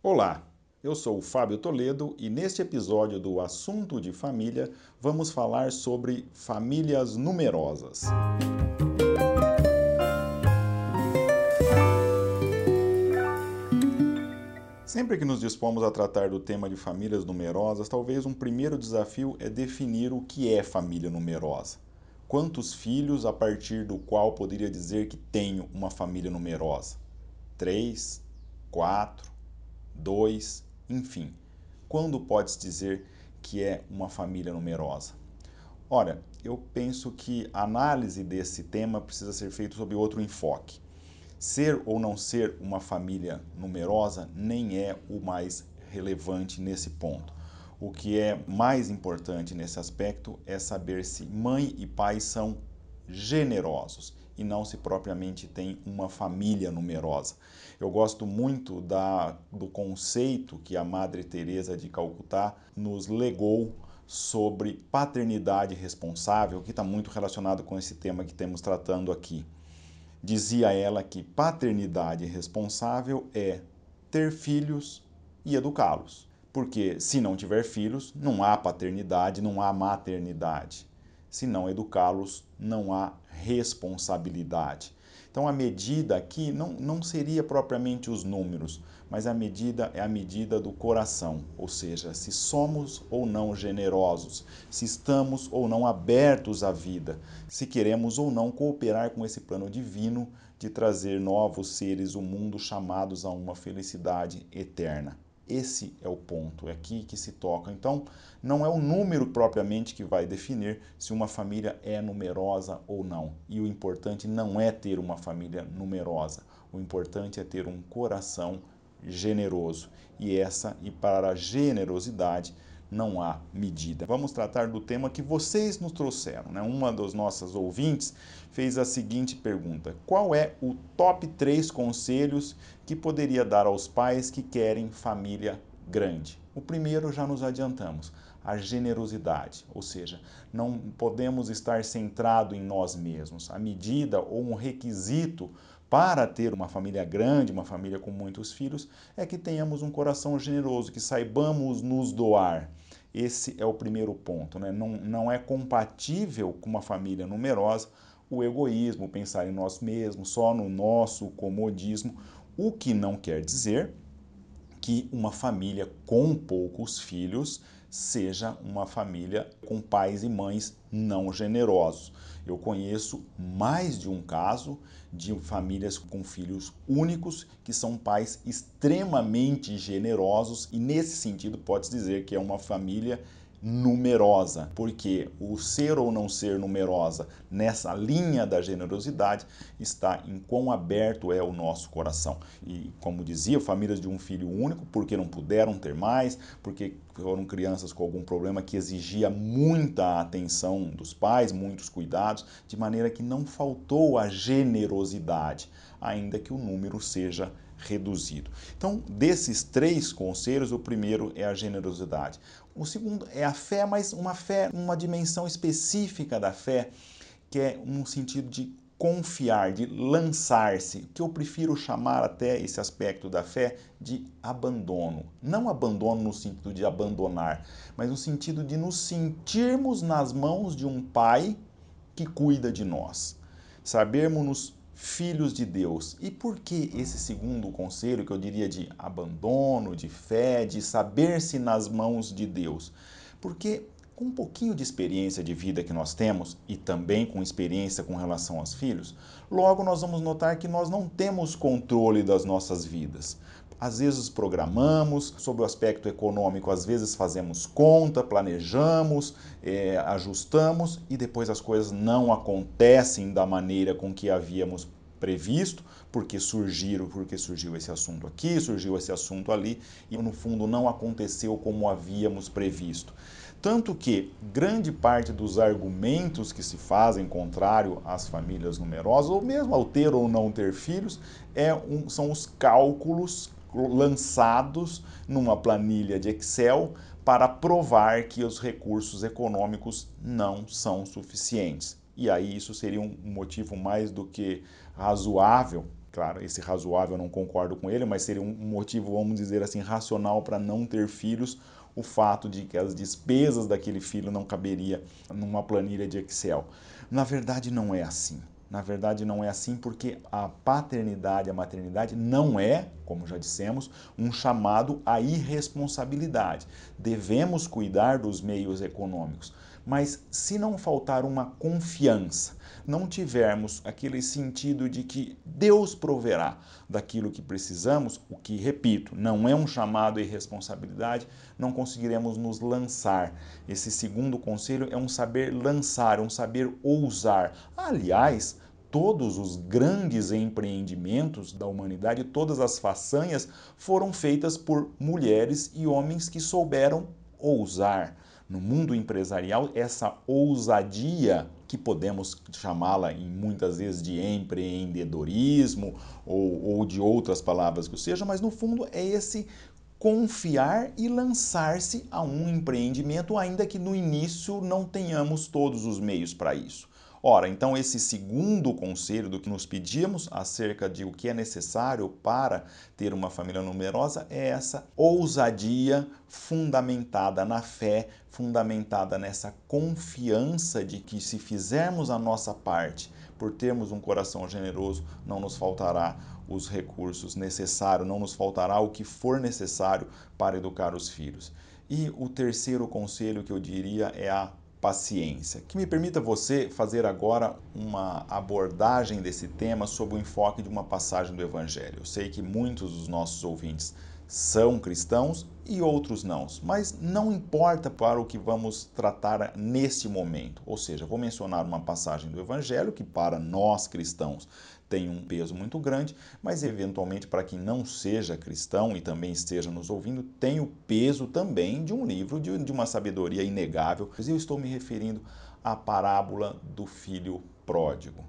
Olá, eu sou o Fábio Toledo e neste episódio do Assunto de Família vamos falar sobre famílias numerosas. Sempre que nos dispomos a tratar do tema de famílias numerosas, talvez um primeiro desafio é definir o que é família numerosa. Quantos filhos a partir do qual poderia dizer que tenho uma família numerosa? Três? Quatro? Dois, enfim. Quando pode-se dizer que é uma família numerosa? Olha, eu penso que a análise desse tema precisa ser feita sob outro enfoque. Ser ou não ser uma família numerosa nem é o mais relevante nesse ponto. O que é mais importante nesse aspecto é saber se mãe e pai são generosos e não se propriamente tem uma família numerosa. Eu gosto muito da, do conceito que a Madre Teresa de Calcutá nos legou sobre paternidade responsável, que está muito relacionado com esse tema que temos tratando aqui. Dizia ela que paternidade responsável é ter filhos e educá-los. Porque se não tiver filhos, não há paternidade, não há maternidade se não educá-los, não há responsabilidade. Então a medida aqui não, não seria propriamente os números, mas a medida é a medida do coração, ou seja, se somos ou não generosos, se estamos ou não abertos à vida, se queremos ou não cooperar com esse plano divino de trazer novos seres ao mundo chamados a uma felicidade eterna. Esse é o ponto, é aqui que se toca. Então, não é o número propriamente que vai definir se uma família é numerosa ou não. E o importante não é ter uma família numerosa. O importante é ter um coração generoso. E essa, e para a generosidade, não há medida. Vamos tratar do tema que vocês nos trouxeram. Né? Uma das nossas ouvintes fez a seguinte pergunta: Qual é o top 3 conselhos que poderia dar aos pais que querem família grande? O primeiro já nos adiantamos, a generosidade, ou seja, não podemos estar centrado em nós mesmos. A medida ou um requisito para ter uma família grande, uma família com muitos filhos, é que tenhamos um coração generoso, que saibamos nos doar. Esse é o primeiro ponto. Né? Não, não é compatível com uma família numerosa o egoísmo, pensar em nós mesmos, só no nosso comodismo, o que não quer dizer que uma família com poucos filhos seja uma família com pais e mães não generosos. Eu conheço mais de um caso de famílias com filhos únicos que são pais extremamente generosos e nesse sentido pode-se dizer que é uma família numerosa, porque o ser ou não ser numerosa nessa linha da generosidade está em quão aberto é o nosso coração. E como dizia, famílias de um filho único, porque não puderam ter mais, porque foram crianças com algum problema que exigia muita atenção dos pais, muitos cuidados, de maneira que não faltou a generosidade, ainda que o número seja reduzido. Então, desses três conselhos, o primeiro é a generosidade. O segundo é a fé, mas uma fé, uma dimensão específica da fé, que é um sentido de confiar, de lançar-se, que eu prefiro chamar até esse aspecto da fé de abandono. Não abandono no sentido de abandonar, mas no sentido de nos sentirmos nas mãos de um pai que cuida de nós. Sabermos nos filhos de Deus. E por que esse segundo conselho, que eu diria de abandono, de fé, de saber-se nas mãos de Deus? Porque com um pouquinho de experiência de vida que nós temos e também com experiência com relação aos filhos, logo nós vamos notar que nós não temos controle das nossas vidas. Às vezes programamos sobre o aspecto econômico, às vezes fazemos conta, planejamos, é, ajustamos e depois as coisas não acontecem da maneira com que havíamos previsto, porque surgiram, porque surgiu esse assunto aqui, surgiu esse assunto ali e no fundo não aconteceu como havíamos previsto. Tanto que grande parte dos argumentos que se fazem contrário às famílias numerosas, ou mesmo ao ter ou não ter filhos, é um, são os cálculos lançados numa planilha de Excel para provar que os recursos econômicos não são suficientes. E aí isso seria um motivo mais do que razoável claro, esse razoável eu não concordo com ele, mas seria um motivo, vamos dizer assim, racional para não ter filhos, o fato de que as despesas daquele filho não caberia numa planilha de Excel. Na verdade, não é assim. Na verdade, não é assim porque a paternidade, a maternidade não é, como já dissemos, um chamado à irresponsabilidade. Devemos cuidar dos meios econômicos, mas se não faltar uma confiança, não tivermos aquele sentido de que Deus proverá daquilo que precisamos, o que, repito, não é um chamado à irresponsabilidade, não conseguiremos nos lançar. Esse segundo conselho é um saber lançar, um saber ousar. Aliás, todos os grandes empreendimentos da humanidade, todas as façanhas foram feitas por mulheres e homens que souberam ousar. No mundo empresarial, essa ousadia, que podemos chamá-la em muitas vezes de empreendedorismo ou, ou de outras palavras que seja, mas no fundo é esse confiar e lançar-se a um empreendimento, ainda que no início não tenhamos todos os meios para isso. Ora, então esse segundo conselho do que nos pedimos acerca de o que é necessário para ter uma família numerosa é essa ousadia fundamentada na fé, fundamentada nessa confiança de que se fizermos a nossa parte, por termos um coração generoso, não nos faltará os recursos necessários, não nos faltará o que for necessário para educar os filhos. E o terceiro conselho que eu diria é a paciência. Que me permita você fazer agora uma abordagem desse tema sob o enfoque de uma passagem do Evangelho. Eu sei que muitos dos nossos ouvintes são cristãos e outros não, mas não importa para o que vamos tratar neste momento. Ou seja, vou mencionar uma passagem do Evangelho que para nós cristãos tem um peso muito grande, mas eventualmente para quem não seja cristão e também esteja nos ouvindo, tem o peso também de um livro de, de uma sabedoria inegável. Eu estou me referindo à parábola do filho pródigo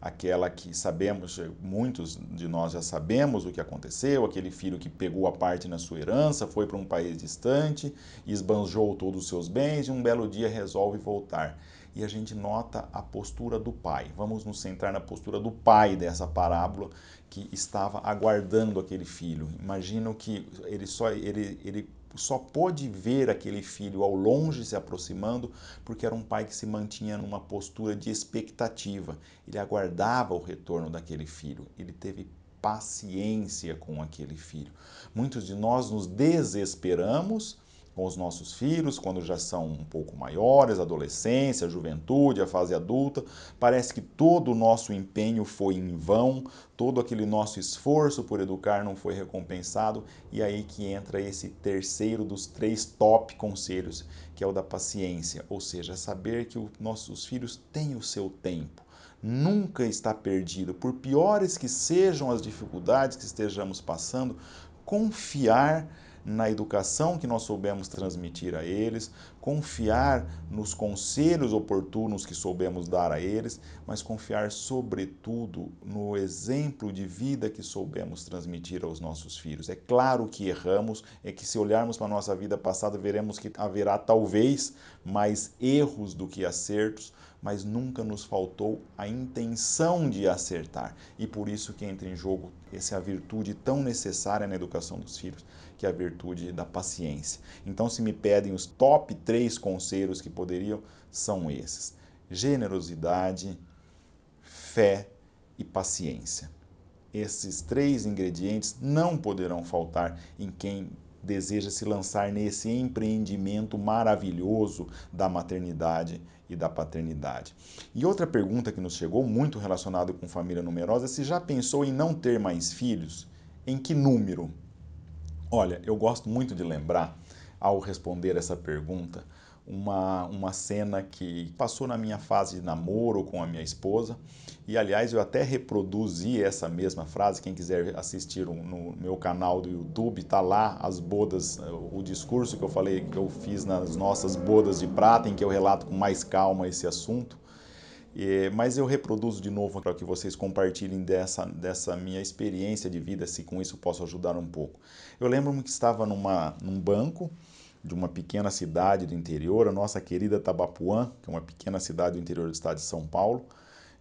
aquela que sabemos, muitos de nós já sabemos o que aconteceu, aquele filho que pegou a parte na sua herança, foi para um país distante, esbanjou todos os seus bens e um belo dia resolve voltar e a gente nota a postura do pai. Vamos nos centrar na postura do pai dessa parábola que estava aguardando aquele filho. Imagino que ele só ele, ele só pôde ver aquele filho ao longe se aproximando porque era um pai que se mantinha numa postura de expectativa. Ele aguardava o retorno daquele filho. Ele teve paciência com aquele filho. Muitos de nós nos desesperamos com os nossos filhos, quando já são um pouco maiores, adolescência, juventude, a fase adulta. Parece que todo o nosso empenho foi em vão, todo aquele nosso esforço por educar não foi recompensado, e aí que entra esse terceiro dos três top conselhos, que é o da paciência, ou seja, saber que os nossos filhos têm o seu tempo nunca está perdido, por piores que sejam as dificuldades que estejamos passando, confiar na educação que nós soubemos transmitir a eles, confiar nos conselhos oportunos que soubemos dar a eles, mas confiar, sobretudo, no exemplo de vida que soubemos transmitir aos nossos filhos. É claro que erramos, é que se olharmos para a nossa vida passada, veremos que haverá talvez mais erros do que acertos, mas nunca nos faltou a intenção de acertar. E por isso que entra em jogo essa virtude tão necessária na educação dos filhos, que é a virtude da paciência. Então, se me pedem os top três conselhos que poderiam, são esses: generosidade, fé e paciência. Esses três ingredientes não poderão faltar em quem deseja se lançar nesse empreendimento maravilhoso da maternidade e da paternidade. E outra pergunta que nos chegou, muito relacionada com família numerosa, se já pensou em não ter mais filhos? Em que número? Olha, eu gosto muito de lembrar, ao responder essa pergunta, uma, uma cena que passou na minha fase de namoro com a minha esposa. E aliás, eu até reproduzi essa mesma frase. Quem quiser assistir no meu canal do YouTube, tá lá as bodas, o discurso que eu falei que eu fiz nas nossas bodas de prata, em que eu relato com mais calma esse assunto. Mas eu reproduzo de novo para que vocês compartilhem dessa, dessa minha experiência de vida, se com isso posso ajudar um pouco. Eu lembro-me que estava numa, num banco de uma pequena cidade do interior, a nossa querida Tabapuã, que é uma pequena cidade do interior do estado de São Paulo,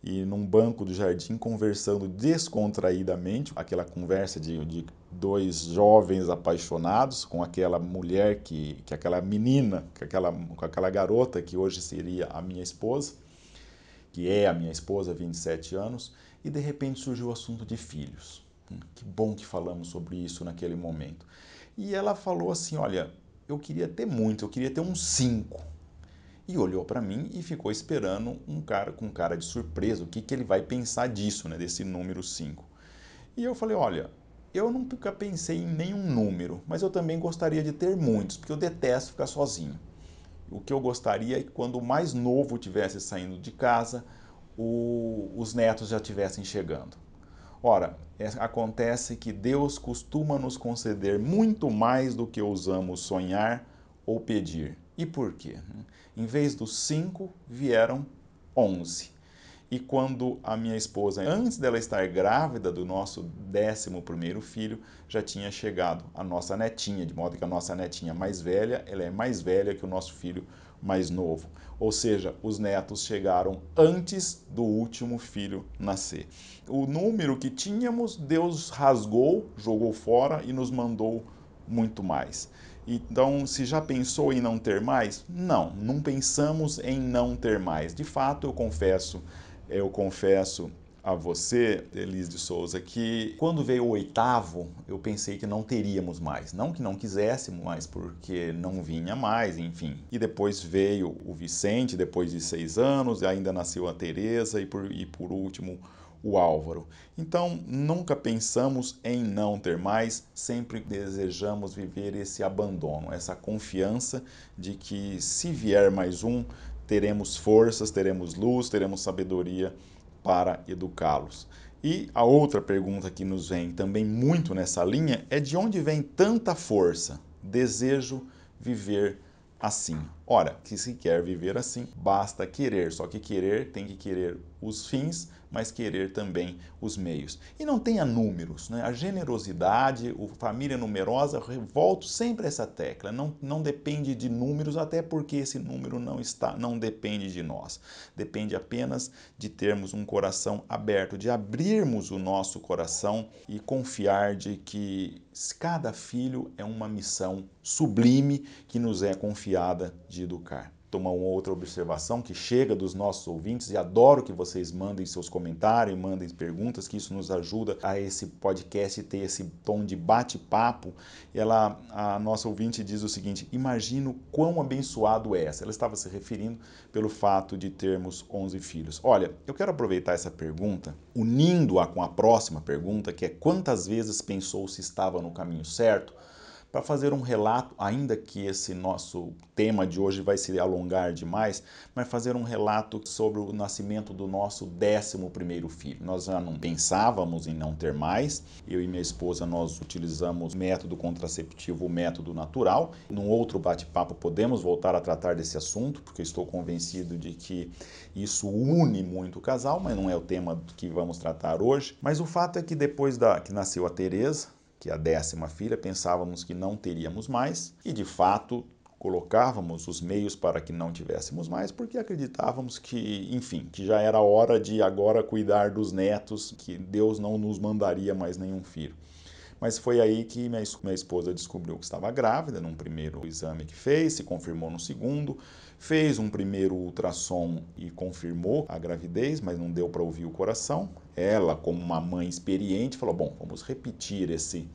e num banco do jardim conversando descontraídamente, aquela conversa de, de dois jovens apaixonados com aquela mulher que, que aquela menina, com aquela, com aquela garota que hoje seria a minha esposa, que é a minha esposa, 27 anos, e de repente surgiu o assunto de filhos. Hum, que bom que falamos sobre isso naquele momento. E ela falou assim: Olha, eu queria ter muito, eu queria ter uns cinco e olhou para mim e ficou esperando um cara com cara de surpresa, o que, que ele vai pensar disso, né, desse número 5. E eu falei, olha, eu nunca pensei em nenhum número, mas eu também gostaria de ter muitos, porque eu detesto ficar sozinho. O que eu gostaria é que quando o mais novo tivesse saindo de casa, o, os netos já estivessem chegando. Ora, é, acontece que Deus costuma nos conceder muito mais do que ousamos sonhar ou pedir. E por quê? Em vez dos cinco, vieram onze. E quando a minha esposa, antes dela estar grávida do nosso décimo primeiro filho, já tinha chegado a nossa netinha, de modo que a nossa netinha mais velha, ela é mais velha que o nosso filho mais novo. Ou seja, os netos chegaram antes do último filho nascer. O número que tínhamos, Deus rasgou, jogou fora e nos mandou muito mais. Então, se já pensou em não ter mais? Não, não pensamos em não ter mais. De fato, eu confesso, eu confesso a você, Elise de Souza, que quando veio o oitavo, eu pensei que não teríamos mais. Não que não quiséssemos mais, porque não vinha mais, enfim. E depois veio o Vicente, depois de seis anos, e ainda nasceu a Tereza, e por, e por último o Álvaro. Então, nunca pensamos em não ter mais, sempre desejamos viver esse abandono, essa confiança de que se vier mais um, teremos forças, teremos luz, teremos sabedoria para educá-los. E a outra pergunta que nos vem também muito nessa linha é de onde vem tanta força? Desejo viver assim. Ora, que se quer viver assim, basta querer, só que querer tem que querer os fins mas querer também os meios. E não tenha números, né? A generosidade, a família numerosa, volto sempre essa tecla, não, não depende de números, até porque esse número não está, não depende de nós. Depende apenas de termos um coração aberto, de abrirmos o nosso coração e confiar de que cada filho é uma missão sublime que nos é confiada de educar uma outra observação que chega dos nossos ouvintes e adoro que vocês mandem seus comentários, mandem perguntas, que isso nos ajuda a esse podcast ter esse tom de bate-papo. Ela, a nossa ouvinte diz o seguinte: imagino quão abençoado é essa. Ela estava se referindo pelo fato de termos 11 filhos. Olha, eu quero aproveitar essa pergunta, unindo-a com a próxima pergunta, que é quantas vezes pensou se estava no caminho certo? Para fazer um relato, ainda que esse nosso tema de hoje vai se alongar demais, mas fazer um relato sobre o nascimento do nosso décimo primeiro filho. Nós já não pensávamos em não ter mais. Eu e minha esposa nós utilizamos método contraceptivo, método natural. Num outro bate-papo podemos voltar a tratar desse assunto, porque estou convencido de que isso une muito o casal, mas não é o tema que vamos tratar hoje. Mas o fato é que depois da que nasceu a Teresa, que a décima filha, pensávamos que não teríamos mais e de fato colocávamos os meios para que não tivéssemos mais, porque acreditávamos que, enfim, que já era hora de agora cuidar dos netos, que Deus não nos mandaria mais nenhum filho. Mas foi aí que minha, esposa descobriu que estava grávida, num primeiro exame que fez, se confirmou no segundo, fez um primeiro ultrassom e confirmou a gravidez, mas não deu para ouvir o coração. Ela, como uma mãe experiente, falou: bom, vamos repetir esse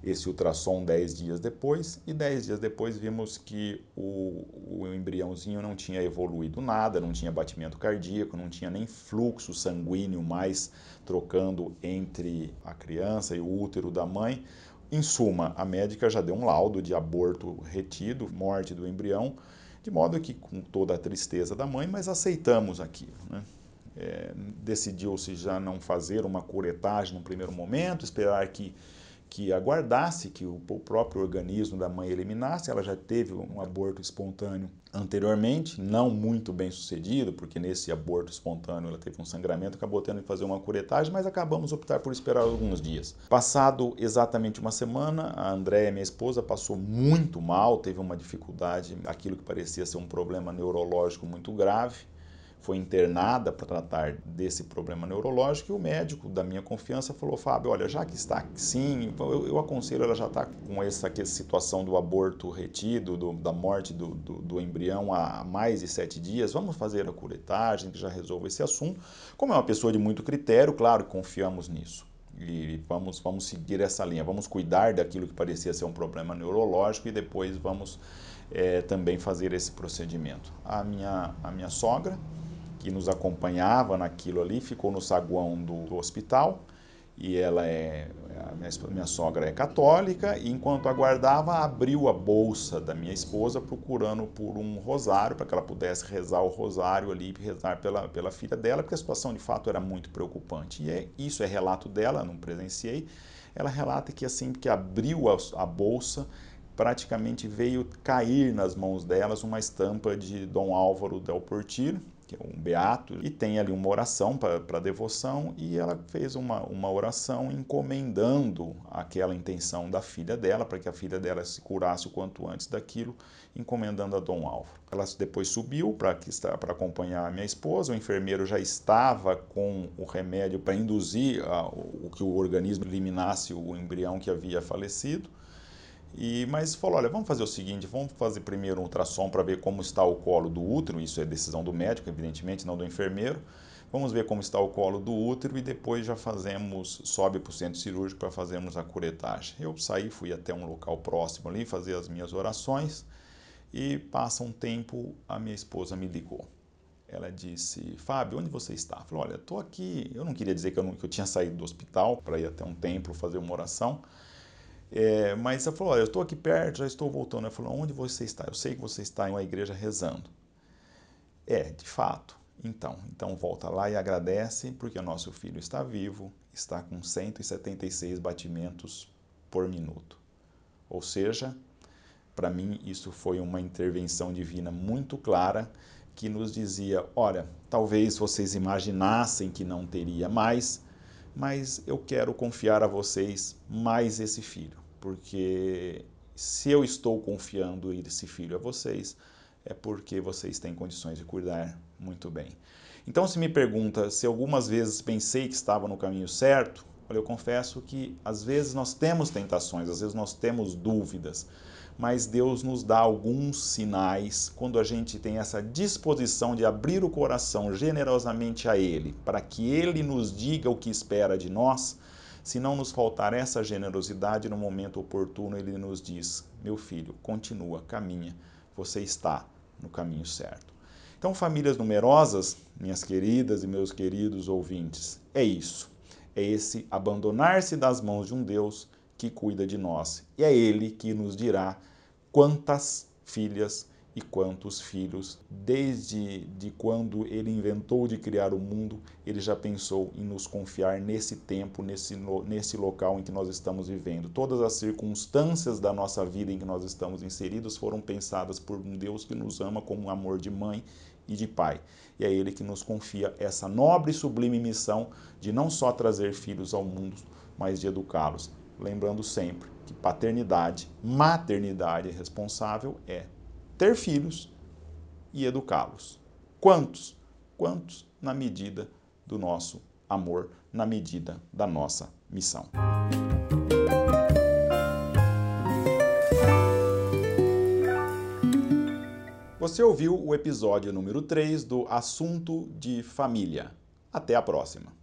esse ultrassom 10 dias depois, e 10 dias depois vimos que o, o embriãozinho não tinha evoluído nada, não tinha batimento cardíaco, não tinha nem fluxo sanguíneo mais trocando entre a criança e o útero da mãe. Em suma, a médica já deu um laudo de aborto retido, morte do embrião, de modo que, com toda a tristeza da mãe, mas aceitamos aquilo. Né? É, Decidiu-se já não fazer uma curetagem no primeiro momento, esperar que que aguardasse que o próprio organismo da mãe eliminasse. Ela já teve um aborto espontâneo anteriormente, não muito bem sucedido, porque nesse aborto espontâneo ela teve um sangramento, acabou tendo que fazer uma curetagem, mas acabamos optar por esperar alguns dias. Passado exatamente uma semana, a Andréia, minha esposa, passou muito mal, teve uma dificuldade, aquilo que parecia ser um problema neurológico muito grave foi internada para tratar desse problema neurológico e o médico da minha confiança falou, Fábio, olha, já que está sim, eu, eu aconselho ela já está com essa, situação do aborto retido, do, da morte do, do, do, embrião há mais de sete dias, vamos fazer a curetagem que já resolva esse assunto. Como é uma pessoa de muito critério, claro confiamos nisso. E vamos, vamos seguir essa linha, vamos cuidar daquilo que parecia ser um problema neurológico e depois vamos é, também fazer esse procedimento. A minha, a minha sogra, que nos acompanhava naquilo ali, ficou no saguão do, do hospital e ela é a minha, minha, sogra é católica e enquanto aguardava abriu a bolsa da minha esposa procurando por um rosário para que ela pudesse rezar o rosário ali rezar pela, pela filha dela porque a situação de fato era muito preocupante. E é, isso é relato dela não presenciei. Ela relata que assim que abriu a, a bolsa praticamente veio cair nas mãos delas uma estampa de Dom Álvaro del Portillo que é um beato, e tem ali uma oração para devoção, e ela fez uma, uma oração encomendando aquela intenção da filha dela, para que a filha dela se curasse o quanto antes daquilo, encomendando a Dom Álvaro. Ela depois subiu para acompanhar a minha esposa, o enfermeiro já estava com o remédio para induzir a, o que o organismo eliminasse o embrião que havia falecido, e, mas falou, olha, vamos fazer o seguinte, vamos fazer primeiro um ultrassom para ver como está o colo do útero, isso é decisão do médico, evidentemente, não do enfermeiro. Vamos ver como está o colo do útero e depois já fazemos, sobe para o centro cirúrgico para fazermos a curetagem. Eu saí, fui até um local próximo ali, fazer as minhas orações e passa um tempo, a minha esposa me ligou. Ela disse, Fábio, onde você está? Eu falei, olha, estou aqui. Eu não queria dizer que eu, não, que eu tinha saído do hospital para ir até um templo fazer uma oração, é, mas ela falou: Olha, eu estou aqui perto, já estou voltando. Ela falou: Onde você está? Eu sei que você está em uma igreja rezando. É, de fato. Então, então volta lá e agradece, porque o nosso filho está vivo, está com 176 batimentos por minuto. Ou seja, para mim isso foi uma intervenção divina muito clara que nos dizia: olha, talvez vocês imaginassem que não teria mais, mas eu quero confiar a vocês mais esse filho, porque se eu estou confiando esse filho a vocês, é porque vocês têm condições de cuidar muito bem. Então, se me pergunta se algumas vezes pensei que estava no caminho certo, olha, eu confesso que às vezes nós temos tentações, às vezes nós temos dúvidas, mas Deus nos dá alguns sinais quando a gente tem essa disposição de abrir o coração generosamente a Ele, para que Ele nos diga o que espera de nós. Se não nos faltar essa generosidade, no momento oportuno Ele nos diz: Meu filho, continua, caminha, você está no caminho certo. Então, famílias numerosas, minhas queridas e meus queridos ouvintes, é isso. É esse abandonar-se das mãos de um Deus que cuida de nós. E é Ele que nos dirá quantas filhas e quantos filhos. Desde de quando Ele inventou de criar o mundo, Ele já pensou em nos confiar nesse tempo, nesse, nesse local em que nós estamos vivendo. Todas as circunstâncias da nossa vida em que nós estamos inseridos foram pensadas por um Deus que nos ama como um amor de mãe e de pai. E é Ele que nos confia essa nobre e sublime missão de não só trazer filhos ao mundo, mas de educá-los lembrando sempre que paternidade, maternidade responsável é ter filhos e educá-los. Quantos? Quantos na medida do nosso amor, na medida da nossa missão. Você ouviu o episódio número 3 do Assunto de Família. Até a próxima.